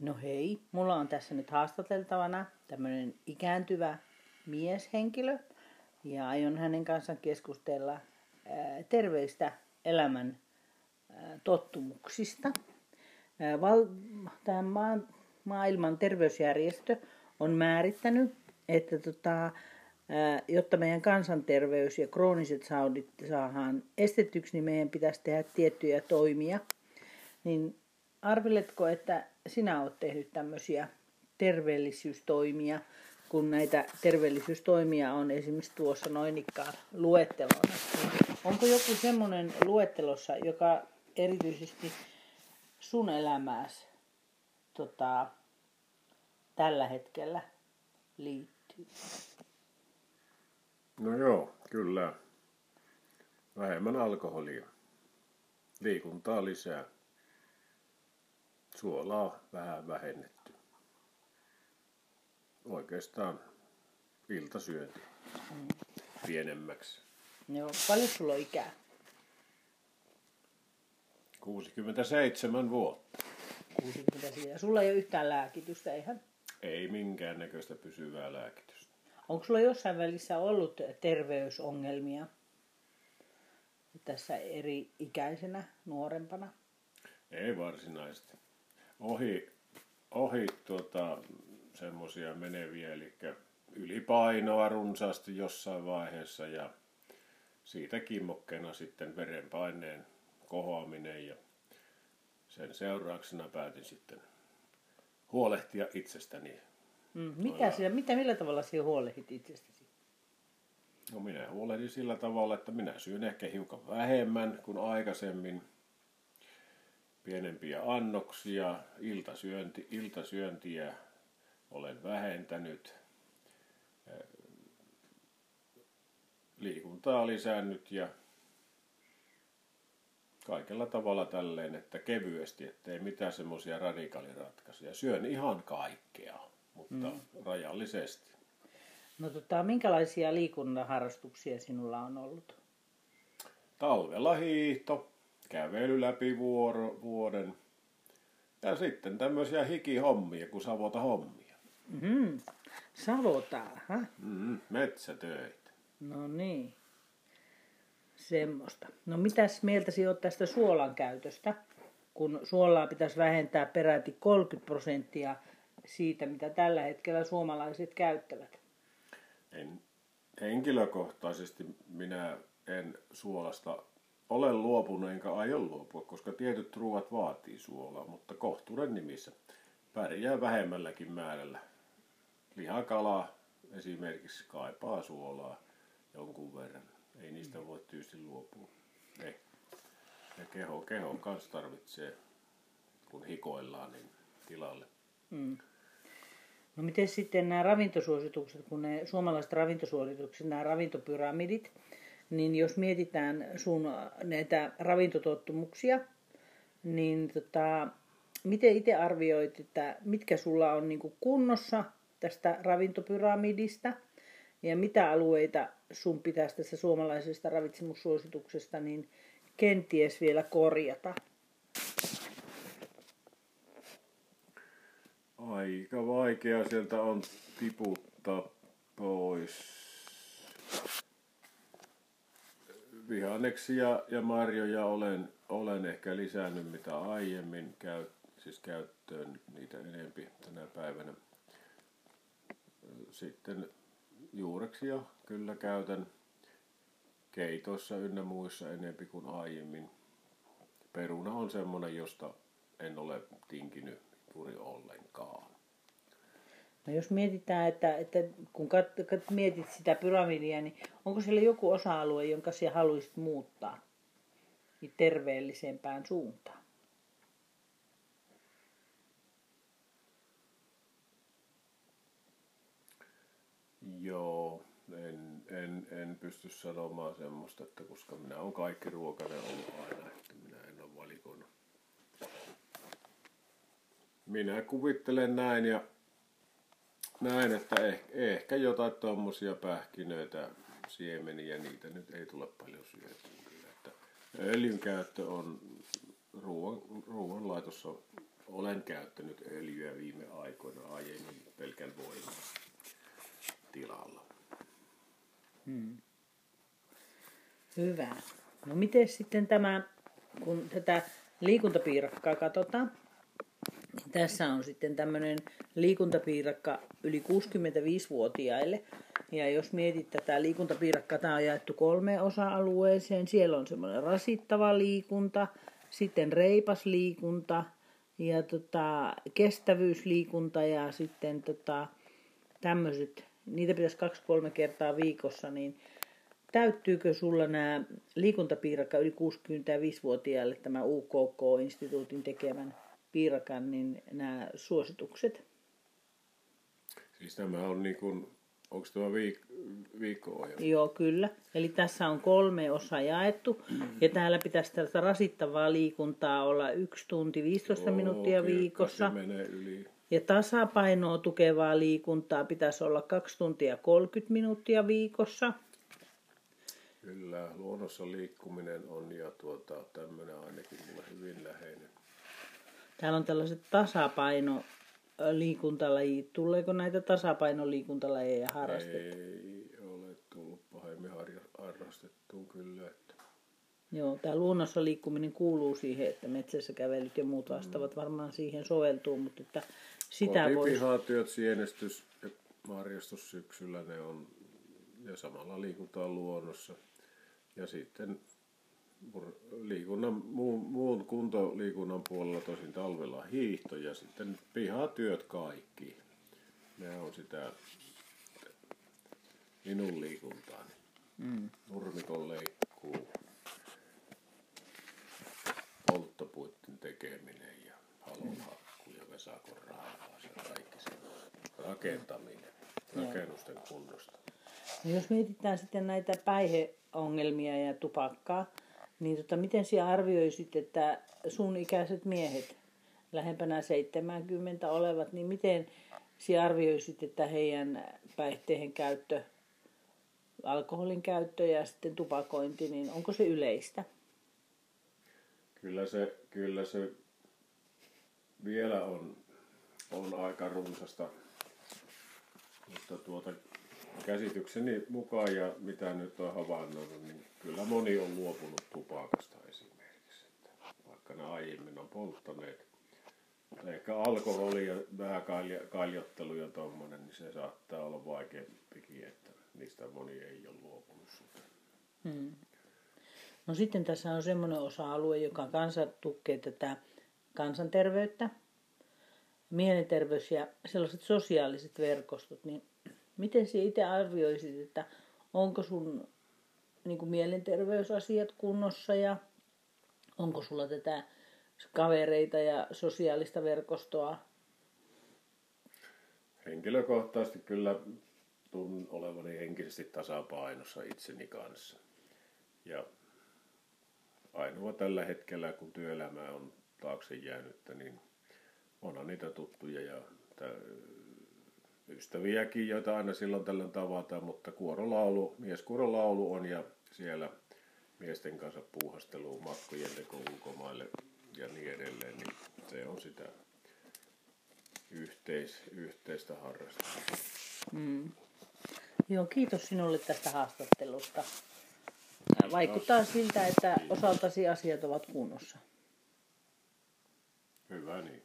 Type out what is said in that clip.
No hei, mulla on tässä nyt haastateltavana tämmöinen ikääntyvä mieshenkilö ja aion hänen kanssaan keskustella ää, terveistä elämän ää, tottumuksista. Val, tämä maa, maailman terveysjärjestö on määrittänyt, että tota, jotta meidän kansanterveys ja krooniset saudit saadaan estetyksi, niin meidän pitäisi tehdä tiettyjä toimia. Niin arveletko, että sinä olet tehnyt tämmöisiä terveellisyystoimia, kun näitä terveellisyystoimia on esimerkiksi tuossa noin ikään luettelona. Onko joku semmoinen luettelossa, joka erityisesti sun elämääsi tota, tällä hetkellä liittyy? No joo, kyllä. Vähemmän alkoholia. Liikuntaa lisää suolaa vähän vähennetty. Oikeastaan iltasyönti mm. pienemmäksi. Joo, paljon sulla on ikää? 67 vuotta. 67. Ja sulla ei ole yhtään lääkitystä, eihän? Ei minkäännäköistä pysyvää lääkitystä. Onko sulla jossain välissä ollut terveysongelmia tässä eri ikäisenä, nuorempana? Ei varsinaisesti ohi, ohi tuota, semmoisia meneviä, eli ylipainoa runsaasti jossain vaiheessa ja siitä kimmokkeena sitten verenpaineen kohoaminen ja sen seurauksena päätin sitten huolehtia itsestäni. Mm, mitä sinä, mitä, millä tavalla sinä huolehdit itsestäsi? No minä huolehdin sillä tavalla, että minä syyn ehkä hiukan vähemmän kuin aikaisemmin – pienempiä annoksia, iltasyönti, iltasyöntiä olen vähentänyt, liikuntaa lisännyt ja kaikella tavalla tälleen, että kevyesti, ettei mitään semmoisia radikaaliratkaisuja. Syön ihan kaikkea, mutta mm. rajallisesti. No tota, minkälaisia liikunnan sinulla on ollut? Talvella hiihto, kävely läpi vuoro, vuoden. Ja sitten tämmöisiä hikihommia kuin savota hommia. Mm, savota, ha? Mm, metsätöitä. No niin. Semmoista. No mitäs mieltä olet tästä suolan käytöstä? Kun suolaa pitäisi vähentää peräti 30 prosenttia siitä, mitä tällä hetkellä suomalaiset käyttävät. En, henkilökohtaisesti minä en suolasta olen luopunut enkä aio luopua, koska tietyt ruoat vaatii suolaa, mutta kohtuuden nimissä pärjää vähemmälläkin määrällä. Lihakala esimerkiksi kaipaa suolaa jonkun verran. Ei niistä voi tyysti luopua. Ei. Ja keho, keho kanssa tarvitsee, kun hikoillaan, niin tilalle. Mm. No miten sitten nämä ravintosuositukset, kun ne suomalaiset ravintosuositukset, nämä ravintopyramidit, niin jos mietitään sun näitä ravintotottumuksia, niin tota, miten itse arvioit, että mitkä sulla on niin kunnossa tästä ravintopyramidista ja mitä alueita sun pitäisi tässä suomalaisesta ravitsemussuosituksesta niin kenties vielä korjata? Aika vaikea sieltä on tiputtaa pois vihanneksia ja marjoja olen, olen ehkä lisännyt mitä aiemmin, käy, siis käyttöön niitä enempi tänä päivänä. Sitten juureksia kyllä käytän keitoissa ynnä muissa enempi kuin aiemmin. Peruna on semmonen, josta en ole tinkinyt juuri ollenkaan. No jos mietitään, että, että kun kat, kat, mietit sitä pyramidia, niin onko siellä joku osa-alue, jonka sinä haluaisit muuttaa niin terveellisempään suuntaan? Joo, en, en, en pysty sanomaan semmoista, että koska minä olen kaikki ruokainen ollut aina, että minä en ole valikoinut. Minä kuvittelen näin ja näin, että ehkä, ehkä jotain tuommoisia pähkinöitä, siemeniä, niitä nyt ei tule paljon syötyä. Että öljyn käyttö on ruoan, ruoanlaitossa olen käyttänyt öljyä viime aikoina aiemmin pelkän voiman tilalla. Hyvä. No miten sitten tämä, kun tätä liikuntapiirakkaa katsotaan, tässä on sitten tämmöinen liikuntapiirakka yli 65-vuotiaille. Ja jos mietit tätä liikuntapiirakkaa, tämä on jaettu kolmeen osa-alueeseen. Siellä on semmoinen rasittava liikunta, sitten reipas liikunta ja tota, kestävyysliikunta ja sitten tota, tämmöiset, niitä pitäisi kaksi-kolme kertaa viikossa, niin täyttyykö sulla nämä liikuntapiirakka yli 65-vuotiaille tämä UKK-instituutin tekemän piirakan, niin nämä suositukset? Siis tämä on niin kuin, onko tämä viik- viikko-ohjelma? Joo, kyllä. Eli tässä on kolme osaa jaettu. Ja täällä pitäisi tällaista rasittavaa liikuntaa olla 1 tunti 15 minuuttia kirkkaasti viikossa. menee yli. Ja tasapainoa tukevaa liikuntaa pitäisi olla 2 tuntia 30 minuuttia viikossa. Kyllä, luonnossa liikkuminen on ja tuota, tämmöinen ainakin mulle hyvin läheinen. Täällä on tällaiset tasapaino liikuntalajit. Tuleeko näitä tasapainoliikuntalajeja harrastettua? Ei ole tullut pahemmin harrastettua kyllä. Että Joo, tämä luonnossa liikkuminen kuuluu siihen, että metsässä kävelyt ja muut vastaavat varmaan siihen soveltuu, mutta että sitä voisi... Kotipihatyöt, sienestys ja marjastus syksyllä ne on, ja samalla liikutaan luonnossa. Ja sitten liikunnan, muun, muun kuntoliikunnan puolella tosin talvella hiihto ja sitten pihatyöt kaikki. Ne on sitä minun liikuntaani. Mm. Nurmikon leikkuu, polttopuitten tekeminen ja halonhakku ja vesakon raahaus ja kaikki se rakentaminen, rakennusten kunnosta. No jos mietitään sitten näitä päihdeongelmia ja tupakkaa, niin tota, miten sinä arvioisit, että sun ikäiset miehet, lähempänä 70 olevat, niin miten sinä arvioisit, että heidän päihteiden käyttö, alkoholin käyttö ja sitten tupakointi, niin onko se yleistä? Kyllä se, kyllä se vielä on, on aika runsasta, mutta tuota käsitykseni mukaan ja mitä nyt on havainnoinut, niin kyllä moni on luopunut tupakasta esimerkiksi. Että vaikka ne aiemmin on polttaneet. Ehkä alkoholi ja vähän kaljottelu ja tommonen, niin se saattaa olla vaikeampikin, että niistä moni ei ole luopunut sitä. No sitten tässä on semmoinen osa-alue, joka kanssa tukee tätä kansanterveyttä, mielenterveys ja sellaiset sosiaaliset verkostot, niin miten sinä itse arvioisit, että onko sun niin kuin mielenterveysasiat kunnossa ja onko sulla tätä kavereita ja sosiaalista verkostoa? Henkilökohtaisesti kyllä tunnen olevani henkisesti tasapainossa itseni kanssa. Ja ainoa tällä hetkellä, kun työelämä on taakse jäänyttä, niin onhan niitä tuttuja ja ystäviäkin, joita aina silloin tällöin tavataan, mutta kuorolaulu, mieskuorolaulu on ja siellä miesten kanssa puuhastelu, matkojen teko ulkomaille ja niin edelleen, niin se on sitä yhteis, yhteistä harrastusta. Joo, kiitos sinulle tästä haastattelusta. Vaikuttaa siltä, että osaltasi asiat ovat kunnossa. Hyvä niin.